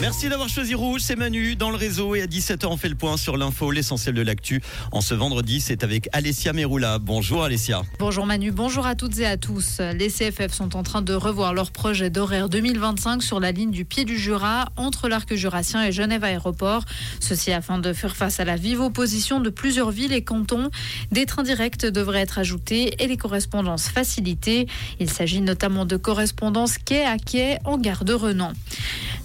Merci d'avoir choisi Rouge, c'est Manu dans le réseau et à 17h on fait le point sur l'info, l'essentiel de l'actu. En ce vendredi, c'est avec Alessia Meroula. Bonjour Alessia. Bonjour Manu, bonjour à toutes et à tous. Les CFF sont en train de revoir leur projet d'horaire 2025 sur la ligne du pied du Jura entre l'arc jurassien et Genève Aéroport. Ceci afin de faire face à la vive opposition de plusieurs villes et cantons. Des trains directs devraient être ajoutés et les correspondances facilitées. Il s'agit notamment de correspondances quai à quai en gare de Renan.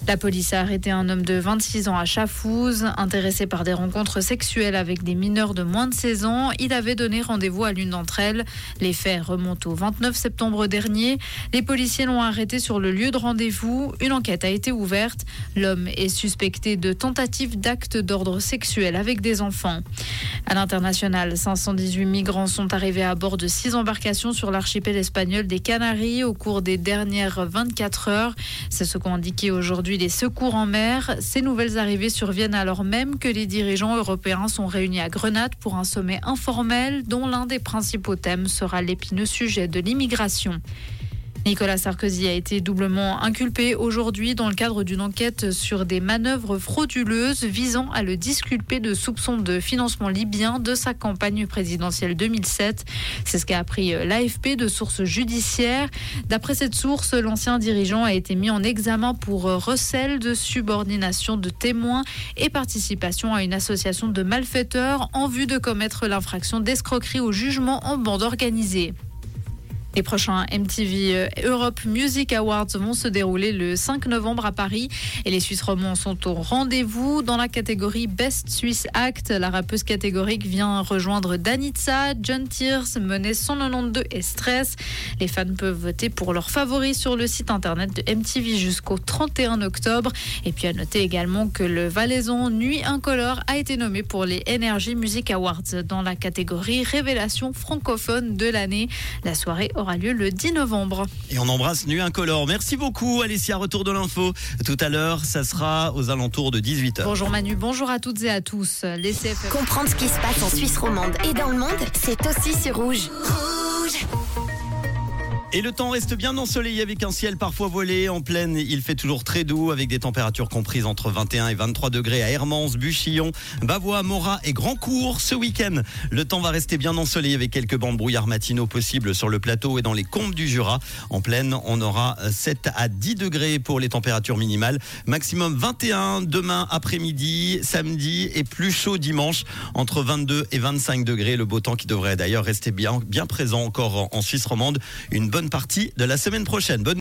La police a arrêté un homme de 26 ans à Chafouze, intéressé par des rencontres sexuelles avec des mineurs de moins de 16 ans. Il avait donné rendez-vous à l'une d'entre elles. Les faits remontent au 29 septembre dernier. Les policiers l'ont arrêté sur le lieu de rendez-vous. Une enquête a été ouverte. L'homme est suspecté de tentative d'acte d'ordre sexuel avec des enfants. À l'international, 518 migrants sont arrivés à bord de six embarcations sur l'archipel espagnol des Canaries au cours des dernières 24 heures. C'est ce qu'ont indiqué aujourd'hui les secours en mer. Ces nouvelles arrivées surviennent alors même que les dirigeants européens sont réunis à Grenade pour un sommet informel dont l'un des principaux thèmes sera l'épineux sujet de l'immigration. Nicolas Sarkozy a été doublement inculpé aujourd'hui dans le cadre d'une enquête sur des manœuvres frauduleuses visant à le disculper de soupçons de financement libyen de sa campagne présidentielle 2007. C'est ce qu'a appris l'AFP de sources judiciaires. D'après cette source, l'ancien dirigeant a été mis en examen pour recel de subordination de témoins et participation à une association de malfaiteurs en vue de commettre l'infraction d'escroquerie au jugement en bande organisée. Les prochains MTV euh, Europe Music Awards vont se dérouler le 5 novembre à Paris et les Suisses romands sont au rendez-vous dans la catégorie Best Swiss Act. La rappeuse catégorique vient rejoindre Danitza, John Tears, Menet 192 et Stress. Les fans peuvent voter pour leurs favoris sur le site internet de MTV jusqu'au 31 octobre. Et puis à noter également que le Valaisan Nuit Incolore a été nommé pour les Energy Music Awards dans la catégorie Révélation francophone de l'année. La soirée lieu le 10 novembre. Et on embrasse Nuit Incolore. Merci beaucoup Alessia, retour de l'info. Tout à l'heure, ça sera aux alentours de 18h. Bonjour Manu, bonjour à toutes et à tous. Les CFF... Comprendre ce qui se passe en Suisse romande et dans le monde, c'est aussi sur Rouge. Rouge et le temps reste bien ensoleillé avec un ciel parfois voilé. En pleine, il fait toujours très doux avec des températures comprises entre 21 et 23 degrés à Hermance, Buchillon, Bavois, Morat et Grandcourt. Ce week-end, le temps va rester bien ensoleillé avec quelques bancs matinaux possibles sur le plateau et dans les combes du Jura. En pleine, on aura 7 à 10 degrés pour les températures minimales. Maximum 21 demain après-midi, samedi et plus chaud dimanche entre 22 et 25 degrés. Le beau temps qui devrait d'ailleurs rester bien, bien présent encore en Suisse romande. Une partie de la semaine prochaine. Bonne